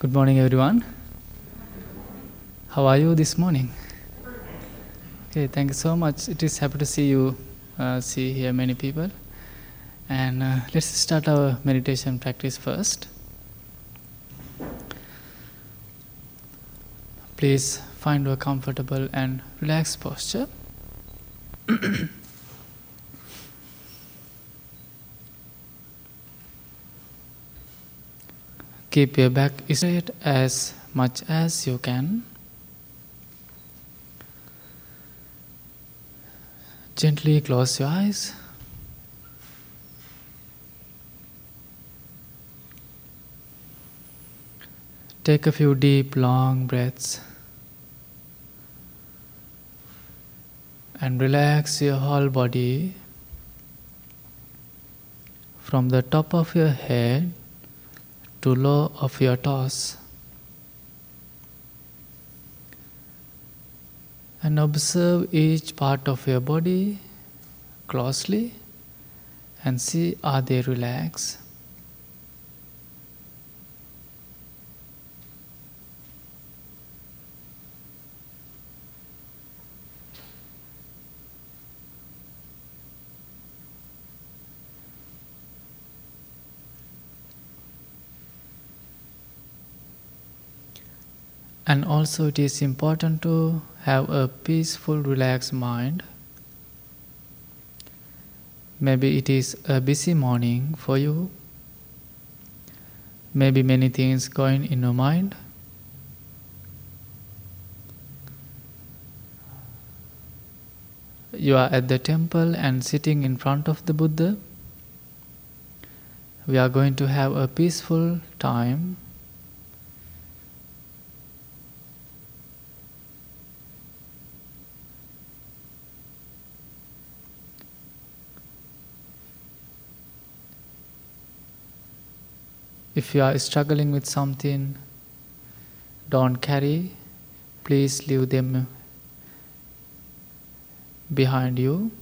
Good morning, everyone. How are you this morning? Okay, thank you so much. It is happy to see you, uh, see here many people. And uh, let's start our meditation practice first. Please find a comfortable and relaxed posture. Keep your back straight as much as you can. Gently close your eyes. Take a few deep, long breaths and relax your whole body from the top of your head to low of your toes. And observe each part of your body closely and see are they relaxed. And also, it is important to have a peaceful, relaxed mind. Maybe it is a busy morning for you. Maybe many things going in your mind. You are at the temple and sitting in front of the Buddha. We are going to have a peaceful time If you are struggling with something, don't carry, please leave them behind you.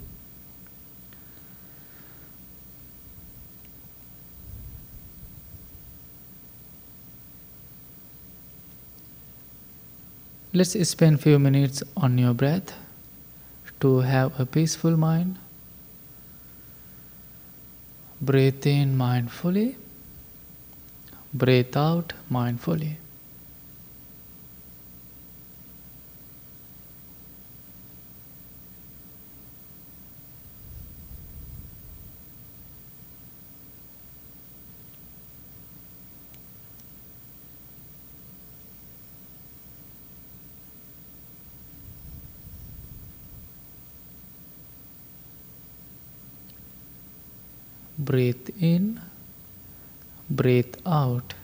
Let's spend few minutes on your breath to have a peaceful mind. Breathe in mindfully. Breathe out mindfully. Breathe in, breathe out.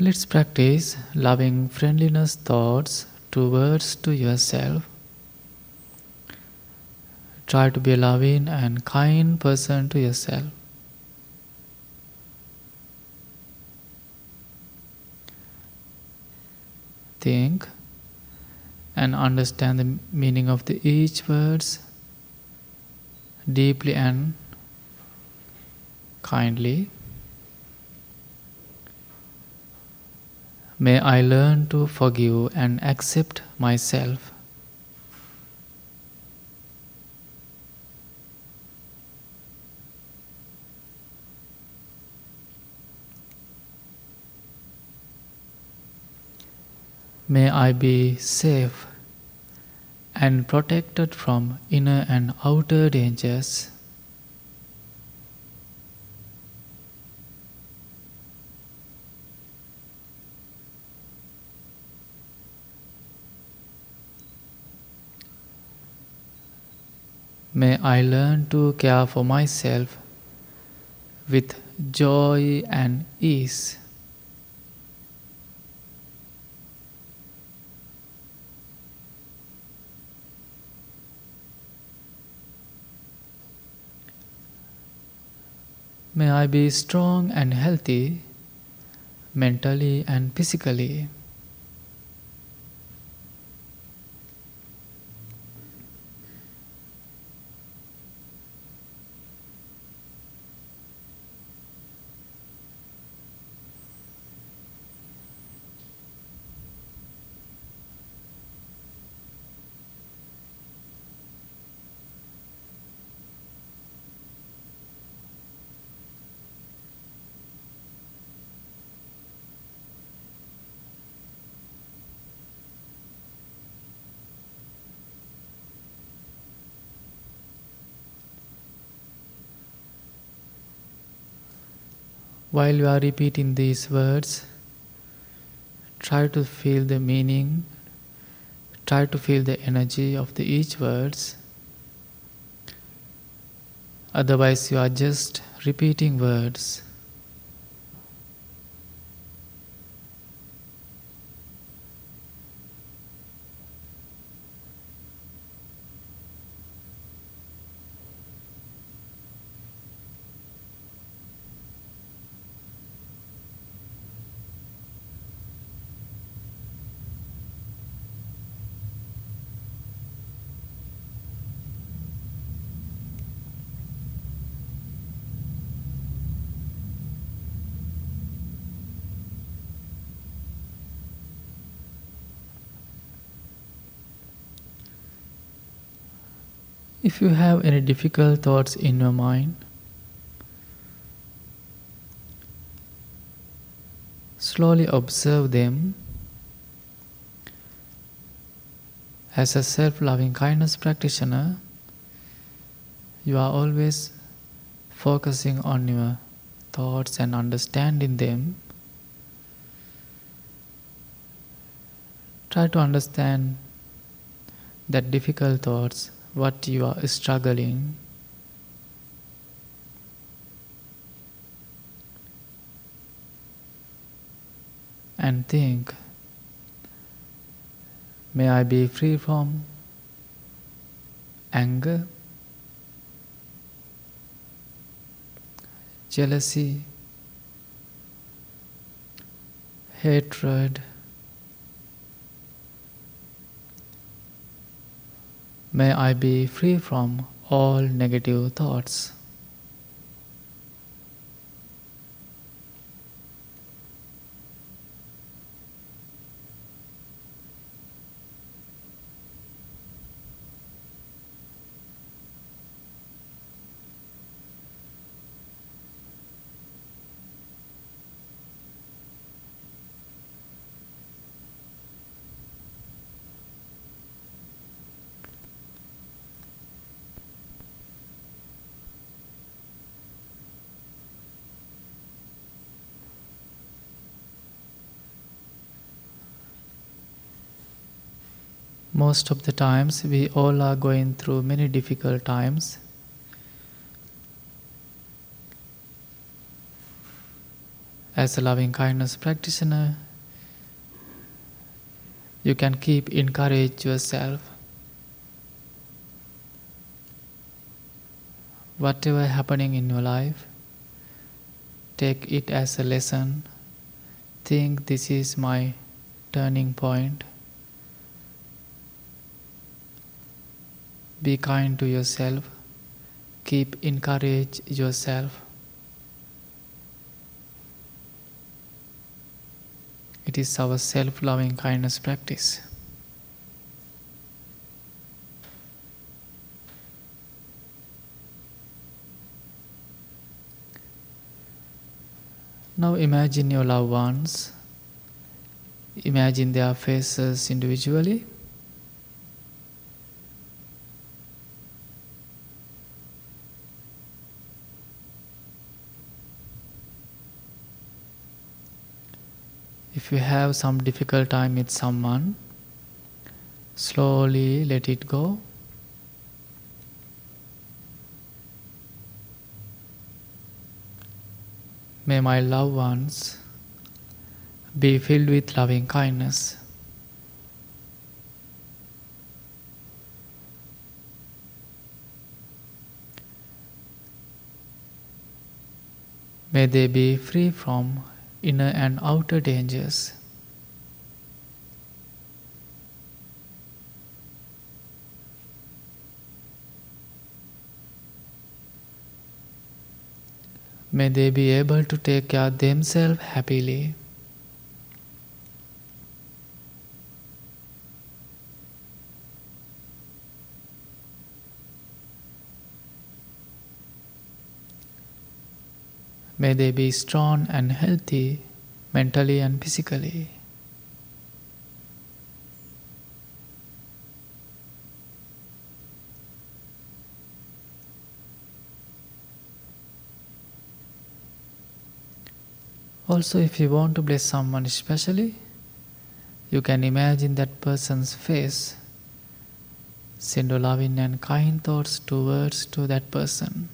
Let's practice loving friendliness thoughts towards to yourself. Try to be a loving and kind person to yourself. Think and understand the meaning of the each words deeply and kindly. May I learn to forgive and accept myself. May I be safe and protected from inner and outer dangers. I learn to care for myself with joy and ease. May I be strong and healthy mentally and physically. While you are repeating these words, try to feel the meaning, try to feel the energy of the each words. Otherwise, you are just repeating words. If you have any difficult thoughts in your mind, slowly observe them as a self loving kindness practitioner. You are always focusing on your thoughts and understanding them. Try to understand that difficult thoughts what you are struggling. And think, may I be free from anger, jealousy, hatred, May I be free from all negative thoughts. Most of the times, we all are going through many difficult times. As a loving kindness practitioner, you can keep encourage yourself. Whatever happening in your life, take it as a lesson. Think this is my turning point. Be kind to yourself. Keep encourage yourself. It is our self loving kindness practice. Now imagine your loved ones imagine their faces individually. If you have some difficult time with someone, slowly let it go. May my loved ones be filled with loving kindness. May they be free from inner and outer dangers. May they be able to take care of themselves happily. May they be strong and healthy mentally and physically. Also, if you want to bless someone especially, you can imagine that person's face. Send loving and kind thoughts towards to that person.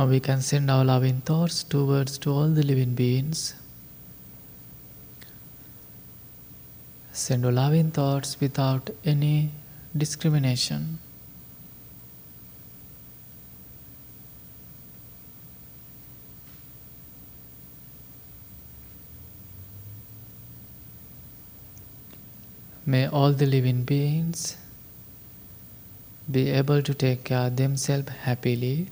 Now we can send our loving thoughts towards to all the living beings. Send your loving thoughts without any discrimination. May all the living beings be able to take care of themselves happily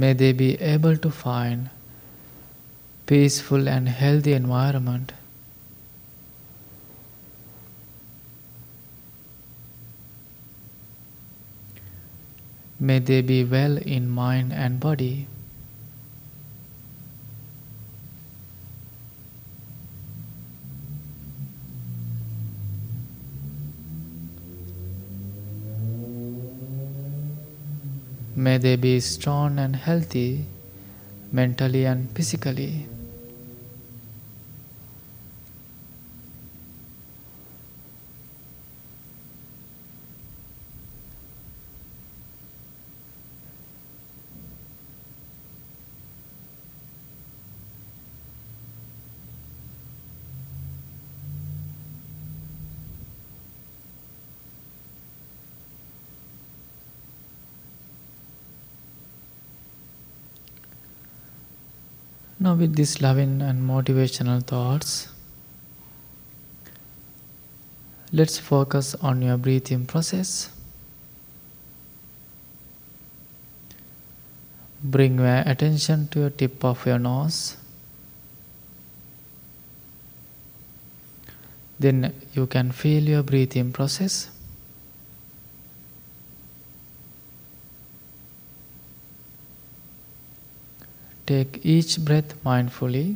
May they be able to find peaceful and healthy environment. May they be well in mind and body. May they be strong and healthy mentally and physically. Now, with these loving and motivational thoughts, let's focus on your breathing process. Bring your attention to your tip of your nose. Then you can feel your breathing process. Take each breath mindfully.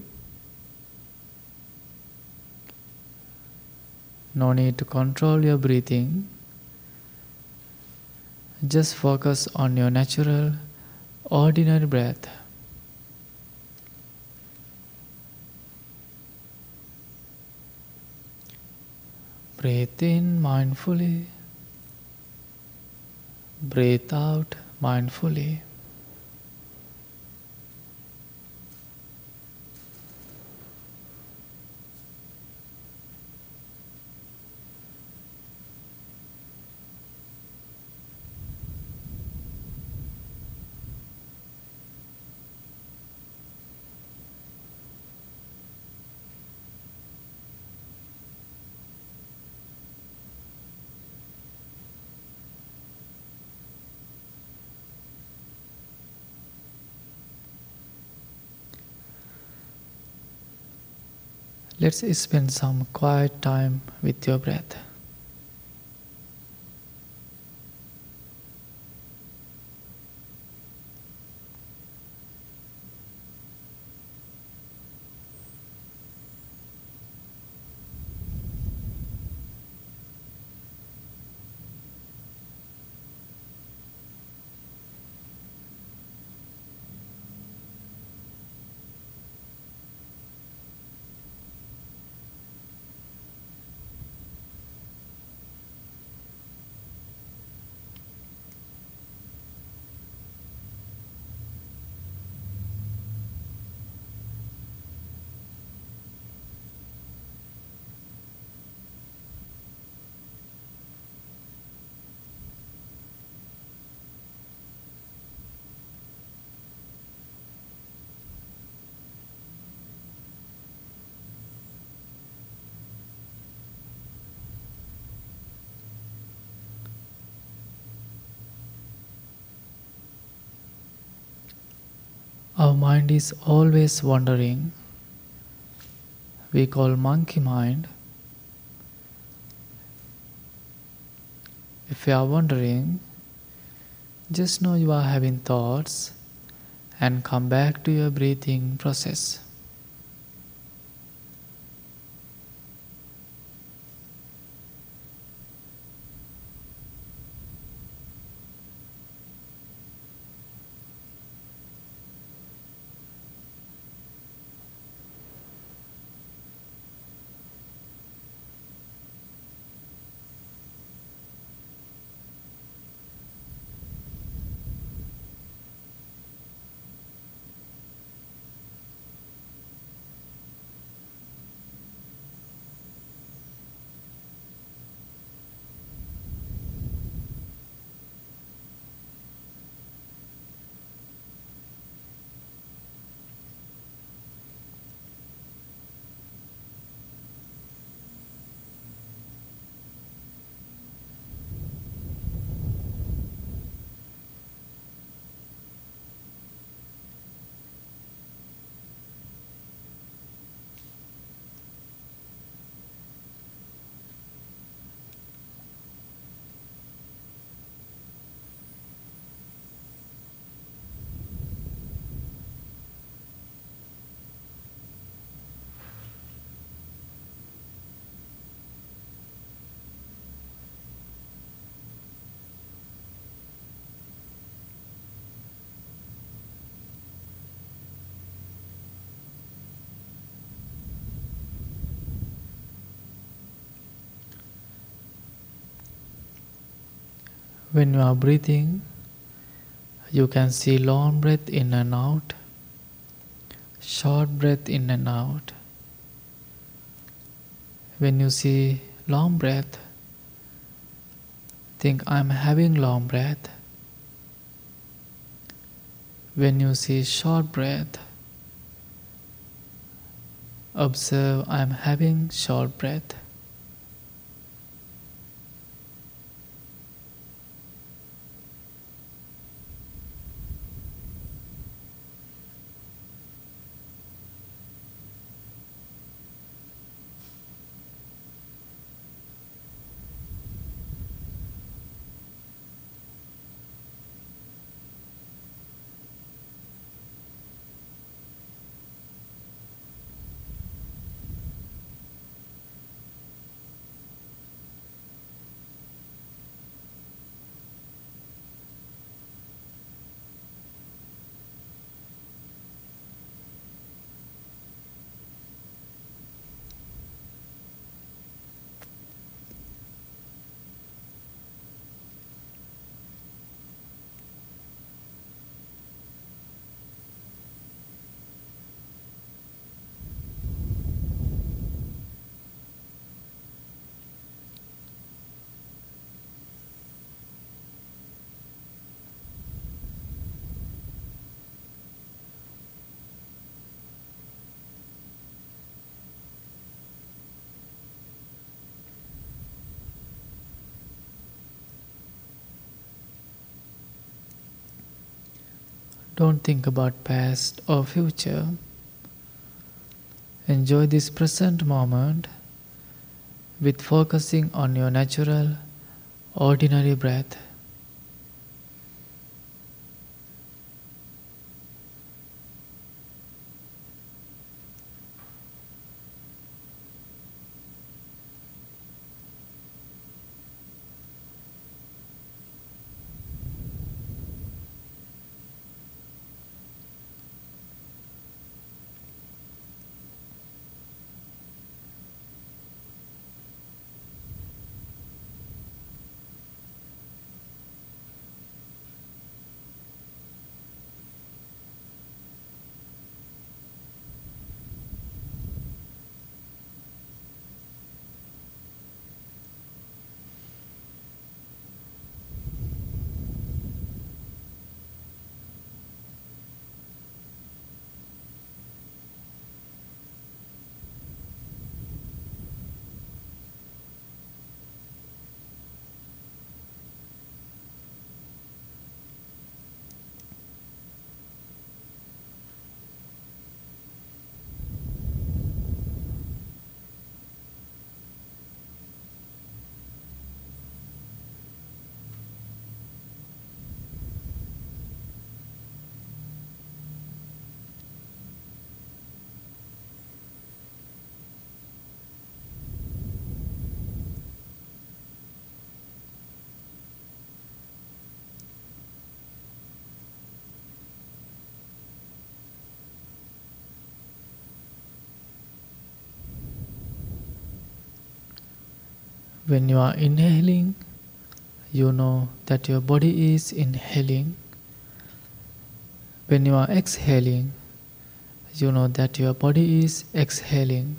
No need to control your breathing. Just focus on your natural, ordinary breath. Breathe in mindfully. Breathe out mindfully. Let's spend some quiet time with your breath. Our mind is always wandering. We call monkey mind. If you are wondering, just know you are having thoughts and come back to your breathing process. When you are breathing, you can see long breath in and out, short breath in and out. When you see long breath, think I'm having long breath. When you see short breath, observe I'm having short breath. Don't think about past or future. Enjoy this present moment with focusing on your natural, ordinary breath. When you are inhaling, you know that your body is inhaling. When you are exhaling, you know that your body is exhaling.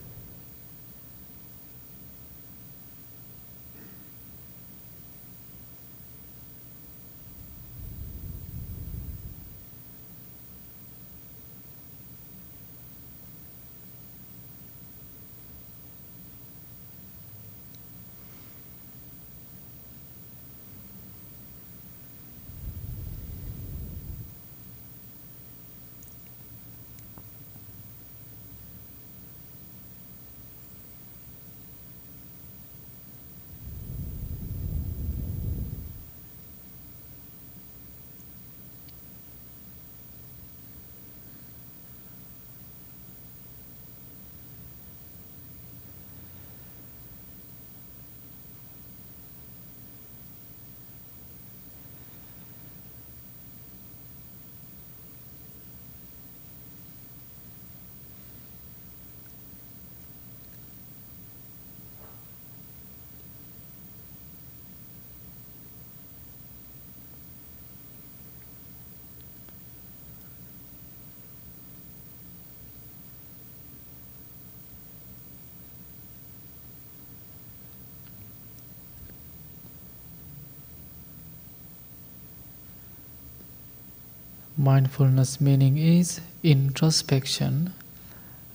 Mindfulness meaning is introspection,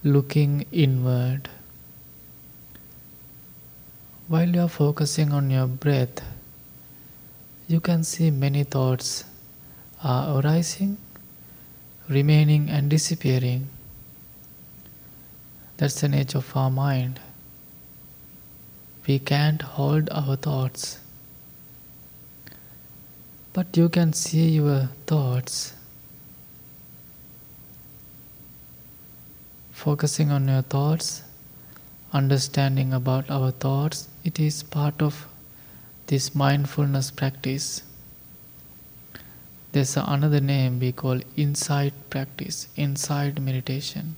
looking inward. While you are focusing on your breath, you can see many thoughts are arising, remaining, and disappearing. That's the nature of our mind. We can't hold our thoughts. But you can see your thoughts focusing on your thoughts, understanding about our thoughts, it is part of this mindfulness practice. There's another name we call insight practice, insight meditation.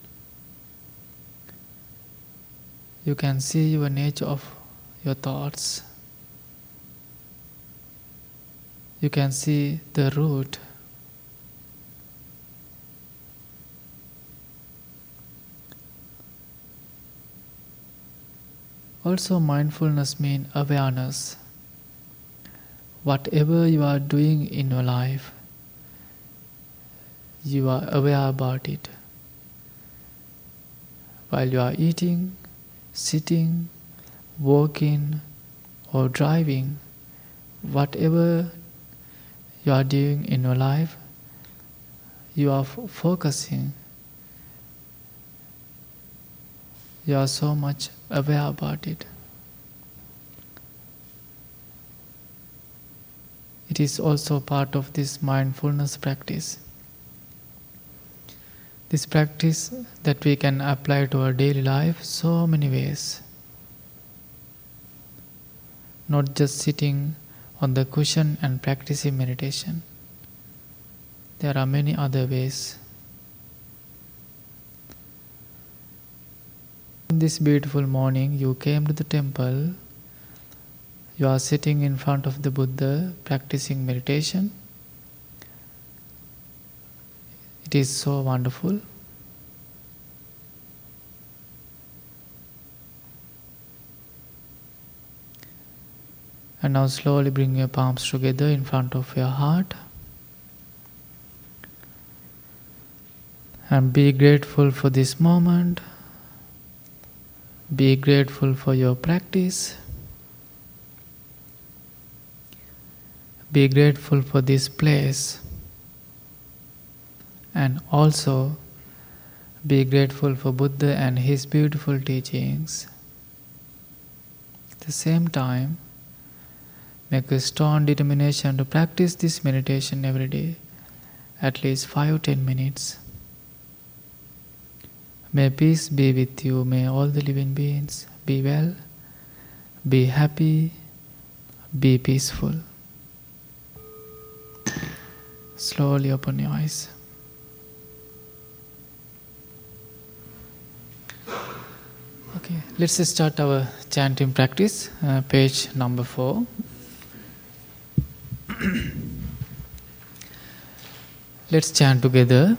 You can see your nature of your thoughts. You can see the root Also, mindfulness means awareness. Whatever you are doing in your life, you are aware about it. While you are eating, sitting, walking, or driving, whatever you are doing in your life, you are f- focusing, you are so much aware about it. It is also part of this mindfulness practice. This practice that we can apply to our daily life so many ways. Not just sitting on the cushion and practicing meditation. There are many other ways. This beautiful morning, you came to the temple you are sitting in front of the Buddha practicing meditation. It is so wonderful. And now slowly bring your palms together in front of your heart. And be grateful for this moment. Be grateful for your practice. Be grateful for this place and also be grateful for Buddha and his beautiful teachings. At the same time, make a strong determination to practice this meditation every day, at least 5 10 minutes. May peace be with you, may all the living beings be well, be happy, be peaceful. Slowly open your eyes. Okay, let's start our chanting practice, uh, page number four. let's chant together.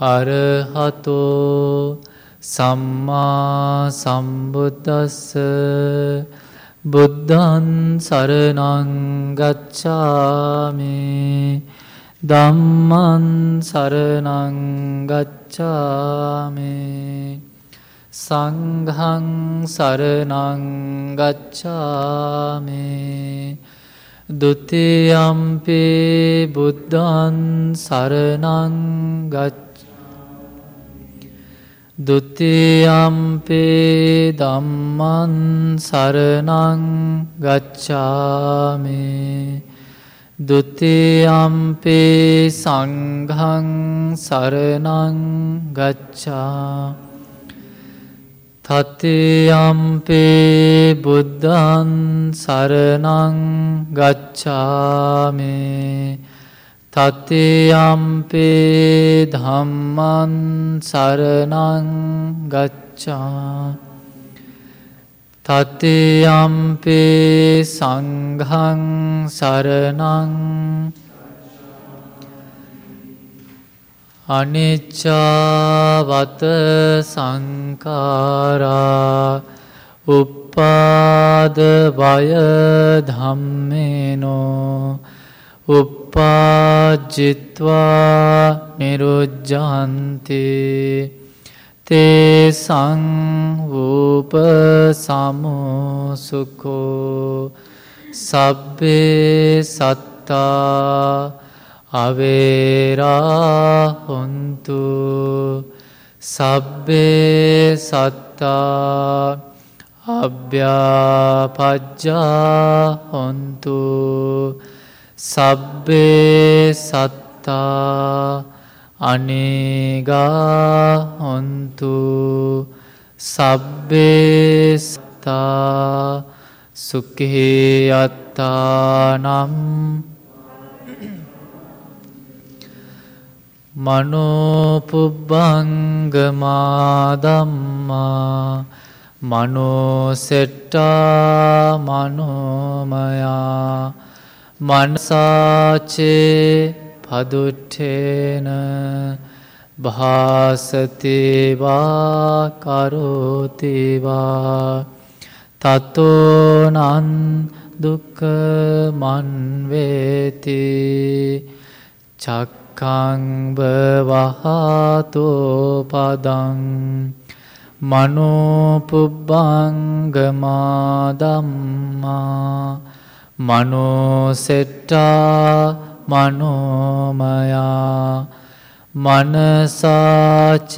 අරහතෝ සම්මා සම්බුද්දස්ස බුද්ධන් සරණංගච්ඡාමි දම්මන් සරණංගච්ඡාමි සංහං සරණංගච්ඡාමි දුතියම්පේ බුද්ධන් සරණංගච්ඡාමි දුතියම්පේ දම්මන් සරණං ගච්ඡාමි. ဒ ුතියම්පේ සංඝං සරණං ගච්ඡා තතියම්පේ බුද්ධං සරණං ගච්ඡාමි. තතියම්පේ ධම්මන් සරණං ගච්ඡා තතියම්පේ සංඝං සරණං අනිච්චවත සංකාරා උප්පාද වය ධම්මේනෝ උප්පාජිත්වා නිරුජ්ජන්ති. තේ සංවූප සමුසුකෝ සබ්බේ සත්තා අවේරා හොන්තු සබ්බේ සත්තා අභ්‍යාපජ්ජා හොන්තු සබ්බේ සත්තා අනේගා හොන්තු සබ්බේ සත්තා සුඛේ අත්තානම් මනෝපුබ්බංගමා ධම්මා මනෝසෙට්ටා මනෝමයා මනසාචේ පදුට්ඨේන භාසතිවා කරෝතිවා තතෝනන් දුක්ක මන්වේති චක්කංබවහතෝ පදං මනෝපුබ්බංගමාදම්මා මනෝසෙට්ටා මනෝමයා මනසාචේ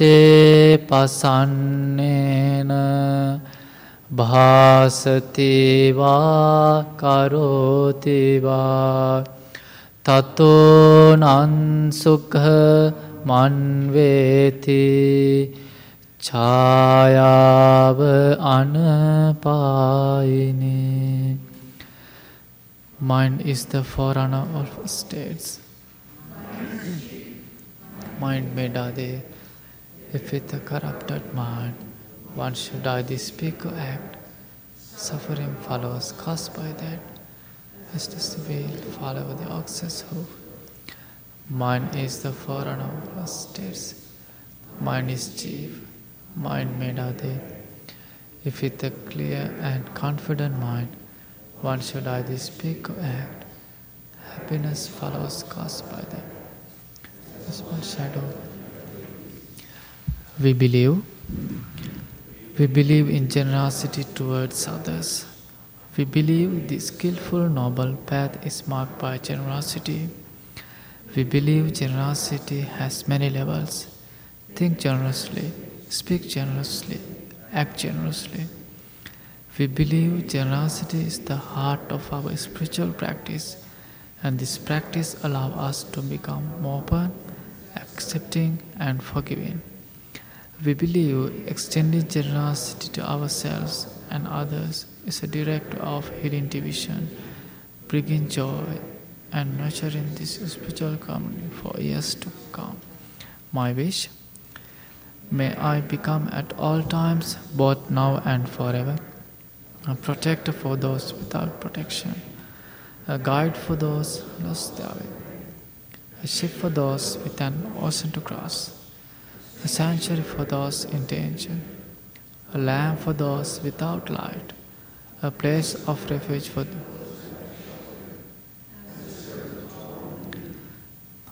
පසන්නේන භාසතිවා කරෝතිවා තතෝනන්සුකහ මන්වේති ඡායාව අනපායිනේ. Mind is the forerunner of states. Mind medade. If with a corrupted mind, one should either speak or act. Suffering follows caused by that. As the wheel follow the ox's hoof. Mind is the forerunner of states. Mind is chief. Mind medade. If with a clear and confident mind, one should either speak or act. Happiness follows caused by them. This one shadow. We believe. We believe in generosity towards others. We believe the skillful, noble path is marked by generosity. We believe generosity has many levels. Think generously, speak generously, act generously. We believe generosity is the heart of our spiritual practice, and this practice allows us to become more open, accepting, and forgiving. We believe extending generosity to ourselves and others is a direct of healing division, bringing joy and nurturing this spiritual community for years to come. My wish may I become at all times, both now and forever, a protector for those without protection, a guide for those lost their way, a ship for those with an ocean to cross, a sanctuary for those in danger, a lamp for those without light, a place of refuge for them.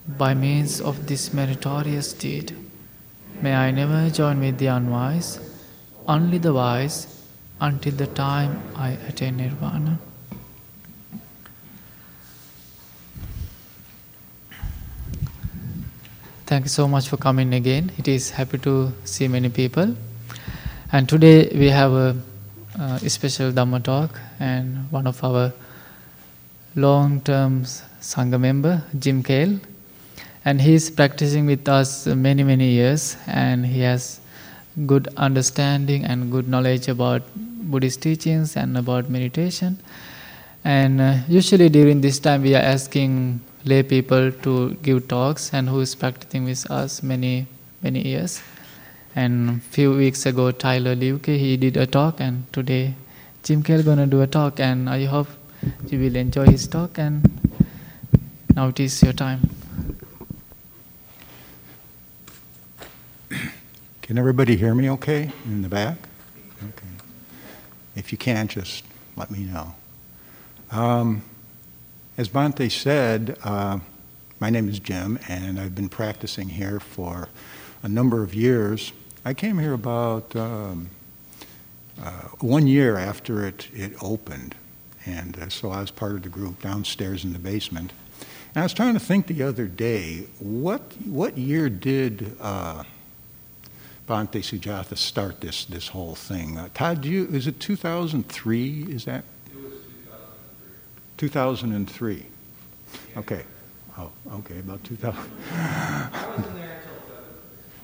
By means of this meritorious deed, may I never join with the unwise, only the wise until the time I attain nirvana. Thank you so much for coming again. It is happy to see many people. And today we have a, special Dhamma talk, and one of our long-term Sangha member, Jim Kale, and he is practicing with us many many years, and he has good understanding and good knowledge about Buddhist teachings and about meditation. And uh, usually during this time, we are asking lay people to give talks, and who is practicing with us many many years. And few weeks ago, Tyler Liuke he did a talk, and today Jim Kerr gonna do a talk, and I hope you will enjoy his talk. And now it is your time. Can everybody hear me okay in the back? Okay. If you can't, just let me know. Um, as Bhante said, uh, my name is Jim, and I've been practicing here for a number of years. I came here about um, uh, one year after it, it opened, and uh, so I was part of the group downstairs in the basement. And I was trying to think the other day, what, what year did uh, Bhante Sujatha start this this whole thing. Uh, Todd, do you, is it 2003? Is that? It was 2003. 2003. Okay. Oh, okay, about 2000. I wasn't there until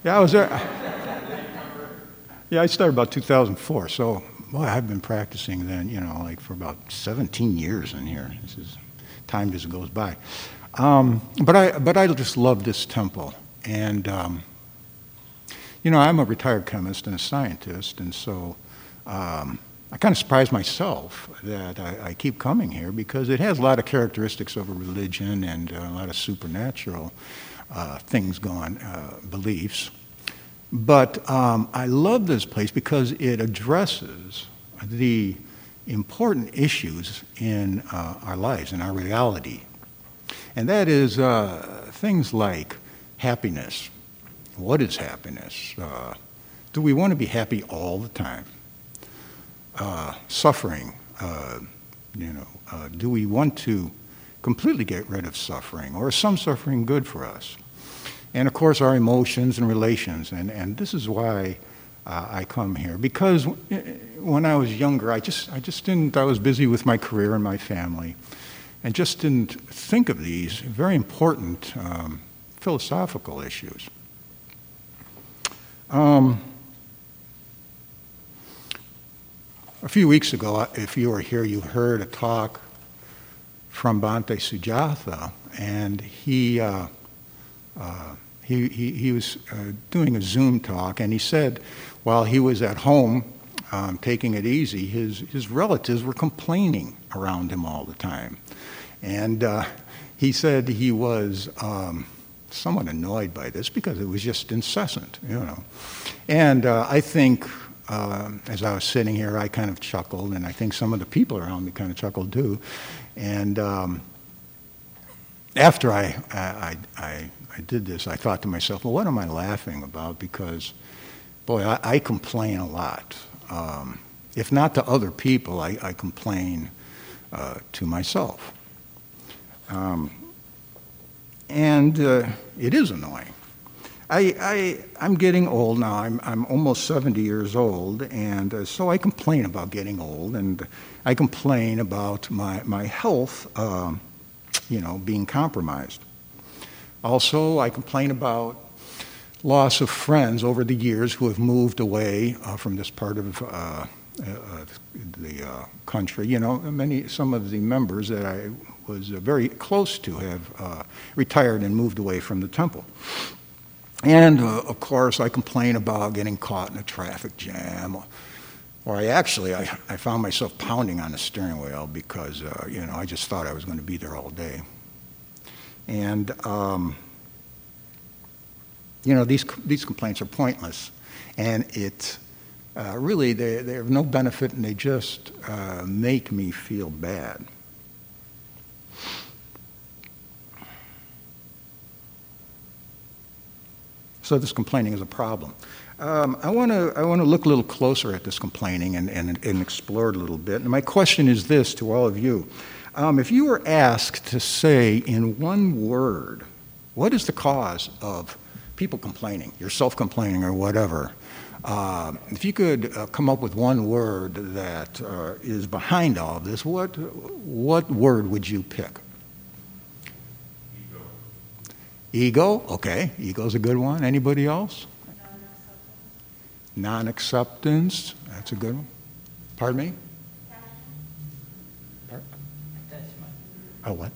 yeah, I was there. yeah, I started about 2004. So, well, I've been practicing then, you know, like for about 17 years in here. This is time just goes by. Um, but I but I just love this temple and. Um, you know, I'm a retired chemist and a scientist, and so um, I kind of surprise myself that I, I, keep coming here because it has a lot of characteristics of a religion and a lot of supernatural uh, things going, uh, beliefs. But um, I love this place because it addresses the important issues in uh, our lives, in our reality. And that is uh, things like happiness. What is happiness? Uh, do we want to be happy all the time? Uh, suffering, uh, you know, uh, do we want to completely get rid of suffering, or is some suffering good for us? And of course, our emotions and relations, and, and this is why uh, I come here because when I was younger, I just I just didn't. I was busy with my career and my family, and just didn't think of these very important um, philosophical issues. Um, a few weeks ago, if you were here, you heard a talk from Bhante Sujatha, and he. Uh, uh, he, he, he was uh, doing a Zoom talk, and he said while he was at home um, taking it easy, his, his relatives were complaining around him all the time. And uh, he said he was um, somewhat annoyed by this because it was just incessant, you know. And uh, I think uh, as I was sitting here, I kind of chuckled, and I think some of the people around me kind of chuckled too. And um, after I, I, I, I did this, I thought to myself, well, what am I laughing about? Because, boy, I, I complain a lot. Um, if not to other people, I, I complain uh, to myself. Um, and uh, it is annoying. I, I, am getting old now. I'm, I'm almost 70 years old, and uh, so I complain about getting old, and I complain about my, my health, uh, you know, being compromised. Also, I complain about loss of friends over the years who have moved away uh, from this part of uh, uh, the uh, country. You know, many some of the members that I was uh, very close to have uh, retired and moved away from the temple. And of course, I complain about getting caught in a traffic jam. Or I actually, I, I found myself pounding on the steering wheel because, you know, I just thought I was going to be there all day. And, um, you know, these, these complaints are pointless. And it uh, really, they, they have no benefit and they just uh, make me feel bad. So this complaining is a problem. Um, I want to I want to look a little closer at this complaining and, and, and explore it a little bit. And my question is this to all of you: um, if you were asked to say in one word, what is the cause of people complaining, yourself complaining or whatever, uh, if you could uh, come up with one word that uh, is behind all of this, what, what word would you pick? Ego. Ego? Okay, ego's a good one. Anybody else? Non acceptance. That's a good one. Pardon me? A what?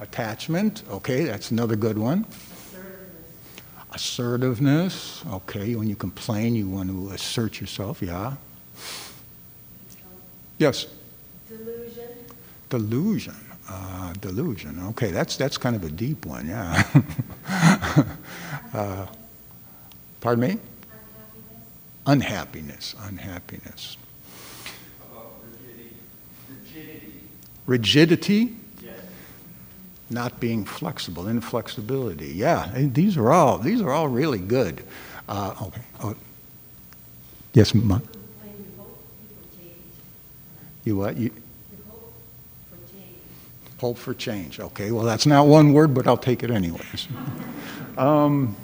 Attachment. Attachment. Okay, that's another good one. Assertiveness. Assertiveness. Okay, when you complain, you want to assert yourself. Yeah. Yes. Delusion. Delusion. Uh, delusion. Okay, that's that's kind of a deep one. Yeah. uh, pardon me. Unhappiness. Unhappiness. Unhappiness. Rigidity? Rigidity. Rigidity. Yes. not being flexible, inflexibility. Yeah, these are all these are all really good. Uh, okay. Oh. Yes, Ma. Complain, you hope people change. You what? You You hope for change. Hope for change. Okay. Well, that's not one word, but I'll take it anyways. Um,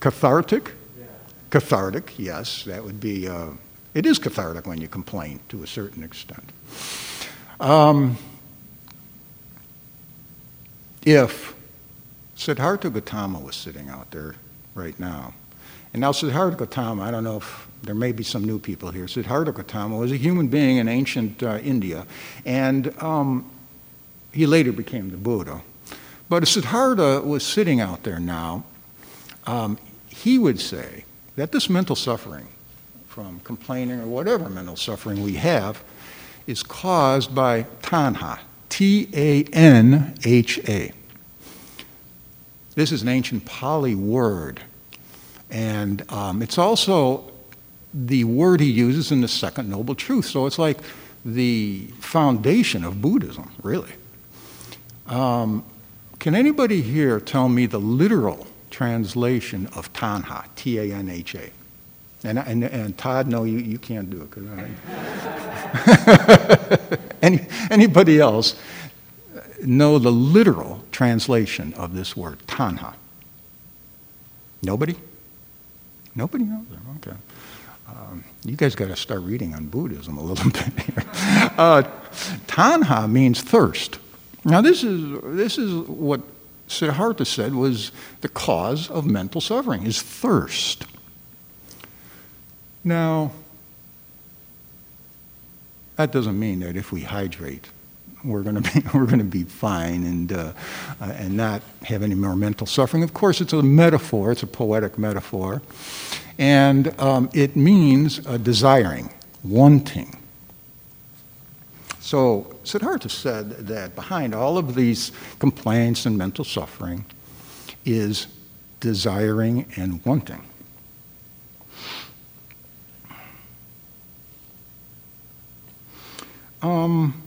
cathartic? cathartic. Yes, that would be. Uh, it is cathartic when you complain to a certain extent. Um, if Siddhartha Gautama was sitting out there right now, and now Siddhartha Gautama, I don't know if there may be some new people here. Siddhartha Gautama was a human being in ancient uh, India, and um, he later became the Buddha. But if Siddhartha was sitting out there now, um, he would say that this mental suffering from complaining or whatever mental suffering we have is caused by tanha, T A N H A. This is an ancient Pali word, and um, it's also the word he uses in the second noble truth. So it's like the foundation of Buddhism, really. Um, can anybody here tell me the literal translation of tanha, T A N H A? And, and, and Todd, no, you, you can't do it. I- Any, anybody else know the literal translation of this word, tanha? Nobody? Nobody knows it. Okay. Um, you guys got to start reading on Buddhism a little bit here. Uh, tanha means thirst. Now, this is, this is what Siddhartha said was the cause of mental suffering, is thirst. Now, that doesn't mean that if we hydrate, we're going to be we're going to be fine and uh, uh, and not have any more mental suffering. Of course, it's a metaphor. It's a poetic metaphor, and um, it means uh, desiring, wanting. So Siddhartha said that behind all of these complaints and mental suffering is desiring and wanting. Um,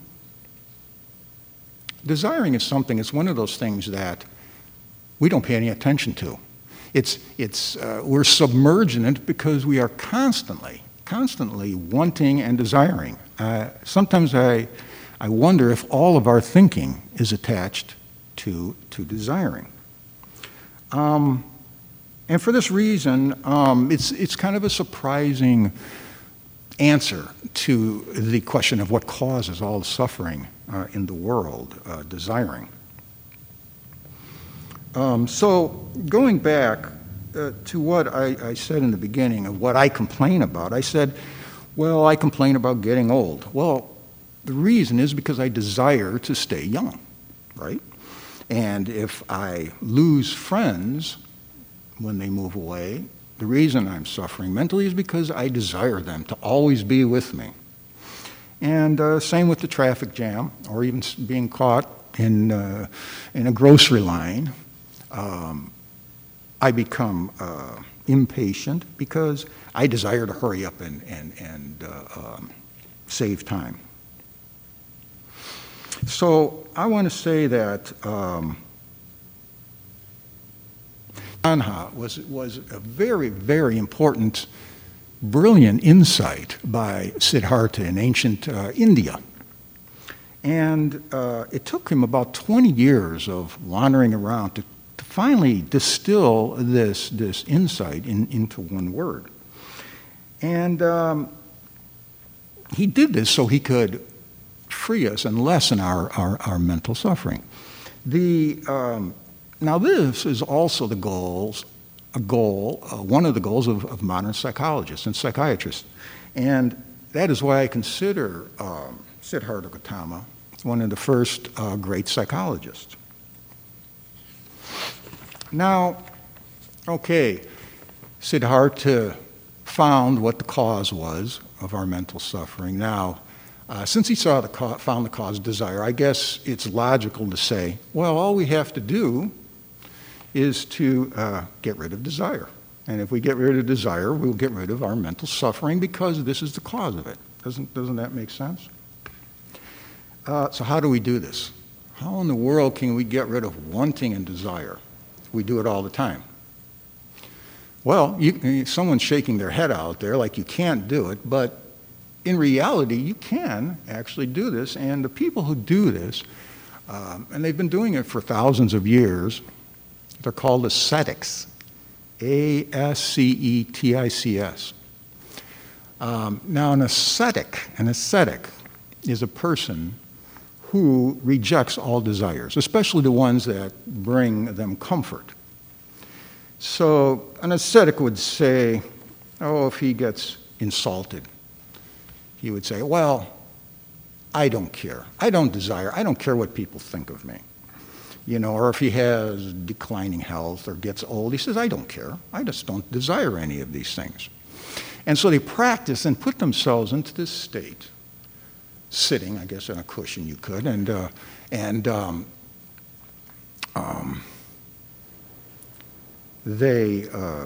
desiring is something, it's one of those things that we don't pay any attention to. It's, it's, uh, we're submerged in it because we are constantly, constantly wanting and desiring. Uh, sometimes I, I wonder if all of our thinking is attached to, to desiring. Um, and for this reason, um, it's, it's kind of a surprising answer to the question of what causes all the suffering uh, in the world, uh, desiring. Um, so, going back uh, to what I, I said in the beginning of what I complain about, I said, well, I complain about getting old. Well, the reason is because I desire to stay young, right? And if I lose friends when they move away, the reason I'm suffering mentally is because I desire them to always be with me. And uh, same with the traffic jam, or even being caught in, uh, in a grocery line. Um, I become uh, impatient because I desire to hurry up and, and, and uh, um, save time. So I want to say that um, was, was a very, very important, brilliant insight by Siddhartha in ancient uh, India. And uh, it took him about 20 years of wandering around to, to finally distill this, this insight in, into one word. And um, he did this so he could free us and lessen our, our, our mental suffering. The, um, now, this is also the goals, a goal, uh, one of the goals of, of modern psychologists and psychiatrists. And that is why I consider um, Siddhartha Gautama one of the first uh, great psychologists. Now, okay, Siddhartha found what the cause was of our mental suffering. Now, uh, since he saw the ca- found the cause desire, I guess it's logical to say, well, all we have to do is to uh, get rid of desire. And if we get rid of desire, we'll get rid of our mental suffering because this is the cause of it. Doesn't, doesn't that make sense? Uh, so, how do we do this? How in the world can we get rid of wanting and desire? We do it all the time. Well, you, someone's shaking their head out there like you can't do it, but in reality, you can actually do this. And the people who do this, um, and they've been doing it for thousands of years, they're called ascetics. A S C E T I C S. Um, now, an ascetic, an ascetic is a person who rejects all desires, especially the ones that bring them comfort. So, an ascetic would say, oh, if he gets insulted, he would say, well, I don't care. I don't desire. I don't care what people think of me. You know, or if he has declining health or gets old, he says, I don't care. I just don't desire any of these things. And so they practice and put themselves into this state, sitting, I guess, on a cushion you could, and, uh, and um, um, they uh,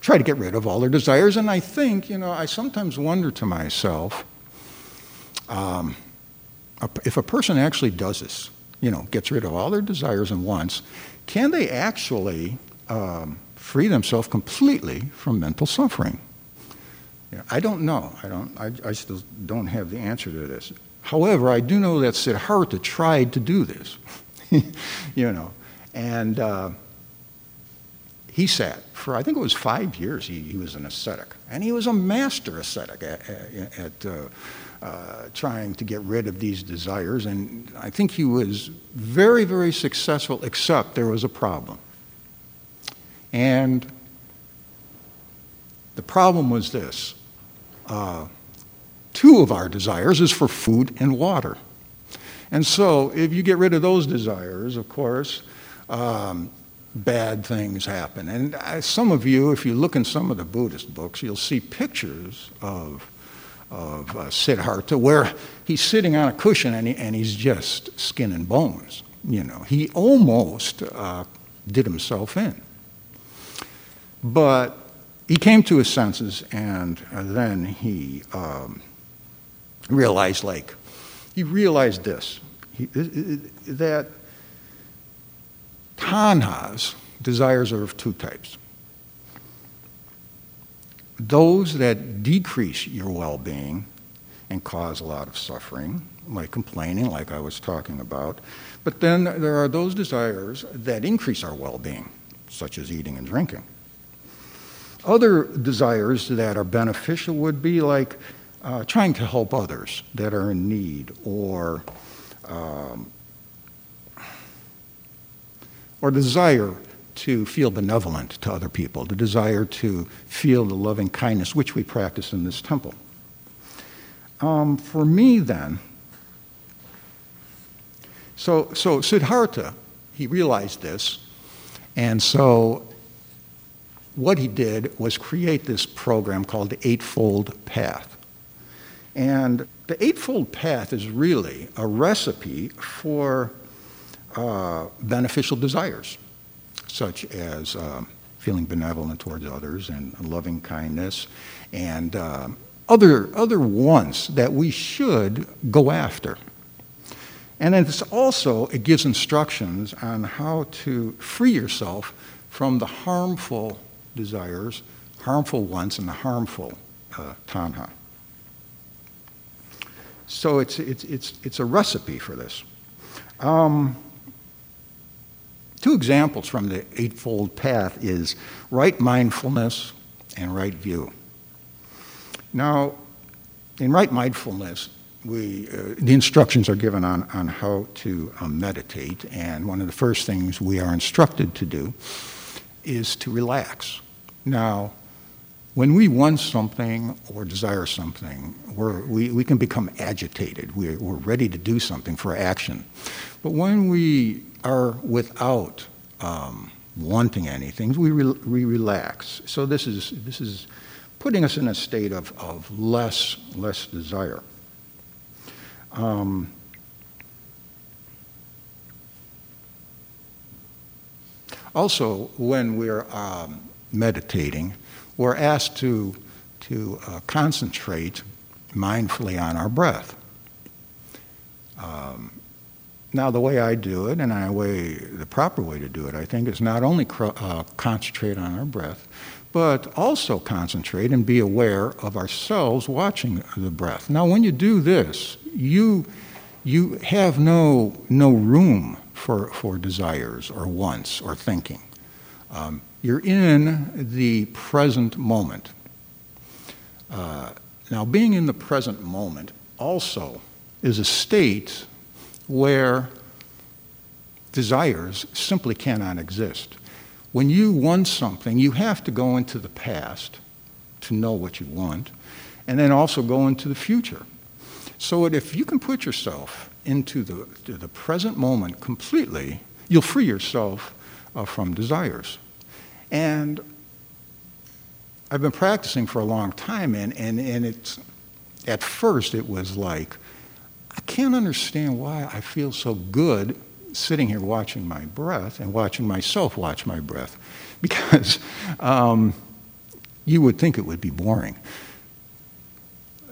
try to get rid of all their desires. And I think, you know, I sometimes wonder to myself um, if a person actually does this, you know, gets rid of all their desires and wants, can they actually um, free themselves completely from mental suffering? I don't know. I, don't, I, I still don't have the answer to this. However, I do know that Siddhartha tried to do this, you know, and uh, he sat for, I think it was five years, he, he was an ascetic. And he was a master ascetic at, at, at uh, uh, trying to get rid of these desires. And I think he was very, very successful, except there was a problem. And the problem was this uh, two of our desires is for food and water. And so, if you get rid of those desires, of course, um, bad things happen. And I, some of you, if you look in some of the Buddhist books, you'll see pictures of, of uh, Siddhartha where he's sitting on a cushion and, he, and he's just skin and bones. You know, he almost uh, did himself in. But he came to his senses and then he um, realized, like, he realized this he, that tanhas, desires are of two types. Those that decrease your well being and cause a lot of suffering, like complaining, like I was talking about. But then there are those desires that increase our well being, such as eating and drinking. Other desires that are beneficial would be like uh, trying to help others that are in need or um, or desire to feel benevolent to other people, the desire to feel the loving kindness which we practice in this temple. Um, for me, then, so, so Siddhartha, he realized this, and so what he did was create this program called the Eightfold Path. And the Eightfold Path is really a recipe for uh, beneficial desires, such as uh, feeling benevolent towards others and loving kindness, and uh, other, other ones that we should go after. And then it's also, it gives instructions on how to free yourself from the harmful desires, harmful wants, and the harmful uh, tanha. So it's, it's, it's, it's a recipe for this. Um, Two examples from the Eightfold Path is right mindfulness and right view. Now, in right mindfulness, we, uh, the instructions are given on, on how to um, meditate, and one of the first things we are instructed to do is to relax. Now, when we want something or desire something, we we, can become agitated. We're, we're ready to do something for action. But when we are without um, wanting anything, we, re- we relax. So this is, this is putting us in a state of, of less, less desire. Um, also, when we're um, meditating, we're asked to, to uh, concentrate mindfully on our breath. Um, now, the way I do it, and I the proper way to do it, I think, is not only uh, concentrate on our breath, but also concentrate and be aware of ourselves watching the breath. Now, when you do this, you, you have no, no room for, for desires or wants or thinking. Um, you're in the present moment. Uh, now, being in the present moment also is a state where desires simply cannot exist. When you want something, you have to go into the past to know what you want, and then also go into the future. So if you can put yourself into the, the present moment completely, you'll free yourself uh, from desires. And I've been practicing for a long time, and, and, and it's, at first it was like, I can't understand why I feel so good sitting here watching my breath and watching myself watch my breath. Because um, you would think it would be boring.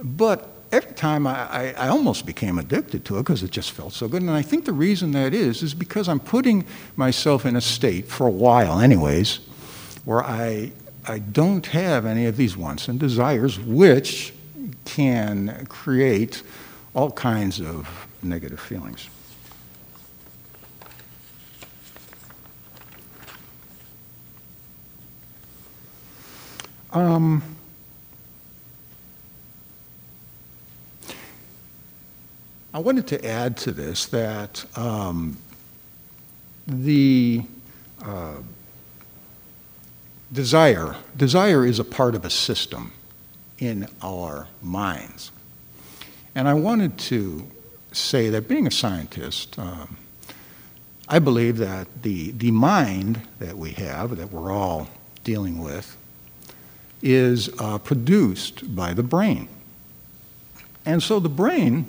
But every time I, I, I almost became addicted to it because it just felt so good. And I think the reason that is, is because I'm putting myself in a state, for a while anyways, where I, I don't have any of these wants and desires, which can create all kinds of negative feelings. Um, I wanted to add to this that um, the uh, desire, desire is a part of a system in our minds. And I wanted to say that being a scientist, um, I believe that the, the mind that we have, that we're all dealing with, is uh, produced by the brain. And so the brain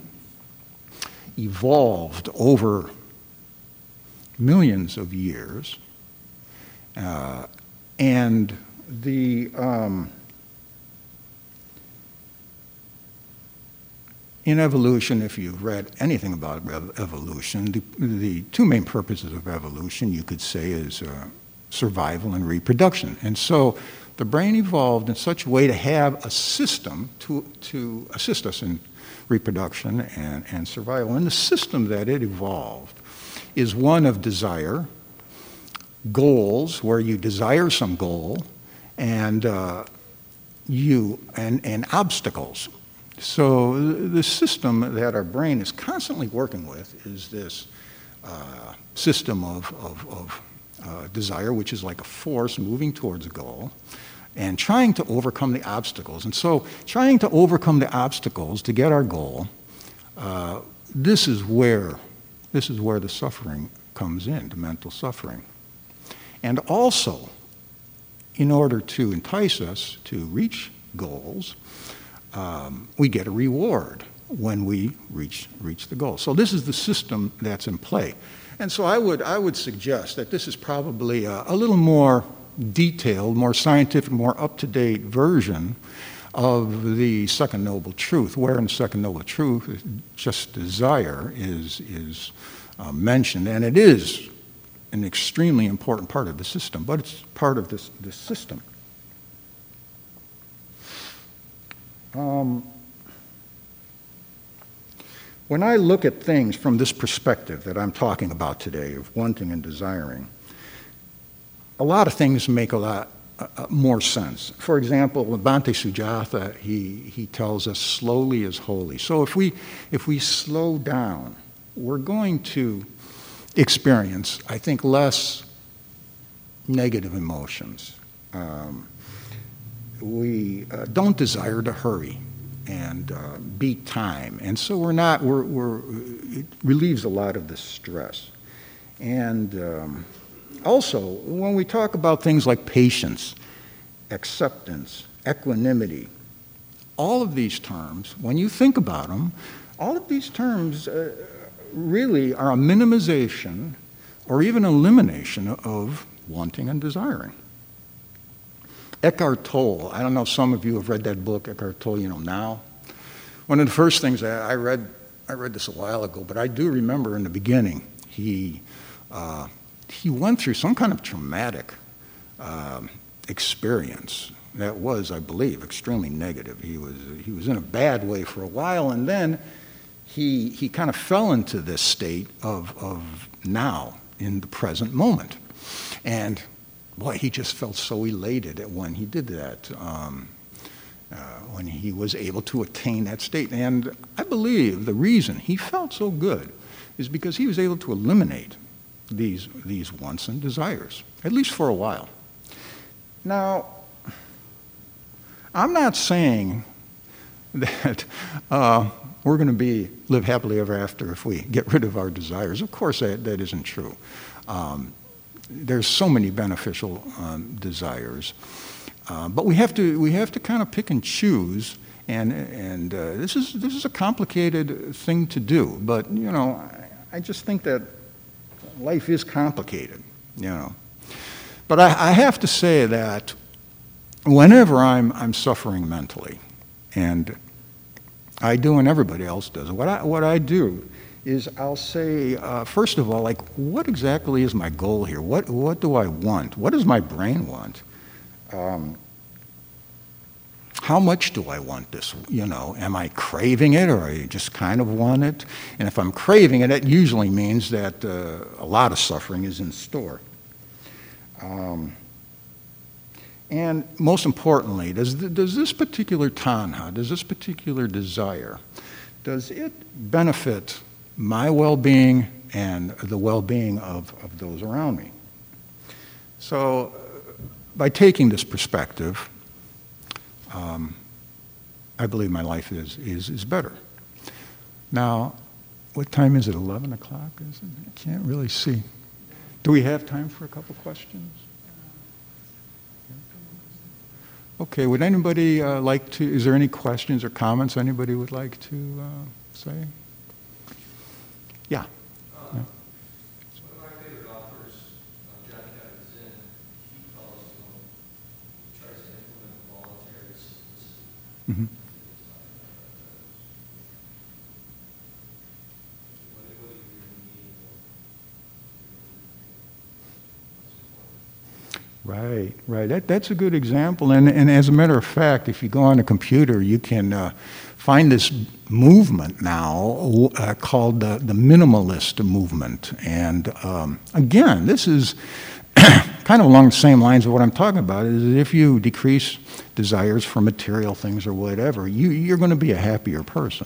evolved over millions of years. Uh, and the um, in evolution, if you've read anything about evolution, the, the two main purposes of evolution, you could say, is uh, survival and reproduction. And so the brain evolved in such a way to have a system to, to assist us in reproduction and, and survival. And the system that it evolved is one of desire, goals, where you desire some goal, and uh, you and, and obstacles. So the system that our brain is constantly working with is this uh, system of, of, of uh, desire, which is like a force moving towards a goal, and trying to overcome the obstacles. And so, trying to overcome the obstacles to get our goal, uh, this is where this is where the suffering comes in, the mental suffering. And also, in order to entice us to reach goals, um, we get a reward when we reach, reach the goal. So this is the system that's in play. And so I would, I would suggest that this is probably a, a little more detailed, more scientific, more up to date version of the second noble truth, where in the second noble truth, just desire is, is uh, mentioned. And it is an extremely important part of the system, but it's part of this, this system. Um, when I look at things from this perspective that I'm talking about today of wanting and desiring, a lot of things make a lot uh, uh, more sense. For example, Bhante Sujatha, he, he tells us slowly is holy. So if we, if we slow down, we're going to experience, I think, less negative emotions. Um, we uh, don't desire to hurry and uh, beat time. And so we're not, we're, we're, it relieves a lot of the stress. And um, also, when we talk about things like patience, acceptance, equanimity, all of these terms, when you think about them, all of these terms uh, really are a minimization or even elimination of wanting and desiring. Eckhart Tolle, I don't know if some of you have read that book, Eckhart Tolle, you know, now. One of the first things I read, I read this a while ago, but I do remember in the beginning, he uh, he went through some kind of traumatic um, experience that was, I believe, extremely negative. He was, he was in a bad way for a while, and then he, he kind of fell into this state of, of now, in the present moment. And boy, he just felt so elated when he did that, um, uh, when he was able to attain that state. And I believe the reason he felt so good is because he was able to eliminate these, these wants and desires, at least for a while. Now, I'm not saying that uh, we're going to be live happily ever after if we get rid of our desires. Of course, that, that isn't true. Um, there's so many beneficial um, desires. Uh, but we have to we have to kind of pick and choose, and and uh, this is this is a complicated thing to do. But you know, I, I just think that life is complicated, you know. But I, I have to say that whenever I'm I'm suffering mentally, and I do, and everybody else does, what I what I do is I'll say, uh, first of all, like, what exactly is my goal here? What, what do I want? What does my brain want? Um, how much do I want this? You know, am I craving it or I just kind of want it? And if I'm craving it, it usually means that uh, a lot of suffering is in store. Um, and most importantly, does, does this particular tanha, does this particular desire, does it benefit my well being and the well being of, of those around me. So, by taking this perspective, um, I believe my life is, is, is better. Now, what time is it? 11 o'clock? Is it? I can't really see. Do we have time for a couple questions? Okay, would anybody uh, like to, is there any questions or comments anybody would like to uh, say? Yeah. Um, One of my favorite authors, uh, John Kabat-Zinn, he calls, um, he tries to implement voluntary simplicity. hmm What do what do you really need? Right, right. That, that's a good example. And, and as a matter of fact, if you go on a computer, you can uh, find this movement now uh, called the, the minimalist movement. And um, again, this is kind of along the same lines of what I'm talking about is if you decrease desires for material things or whatever, you, you're going to be a happier person.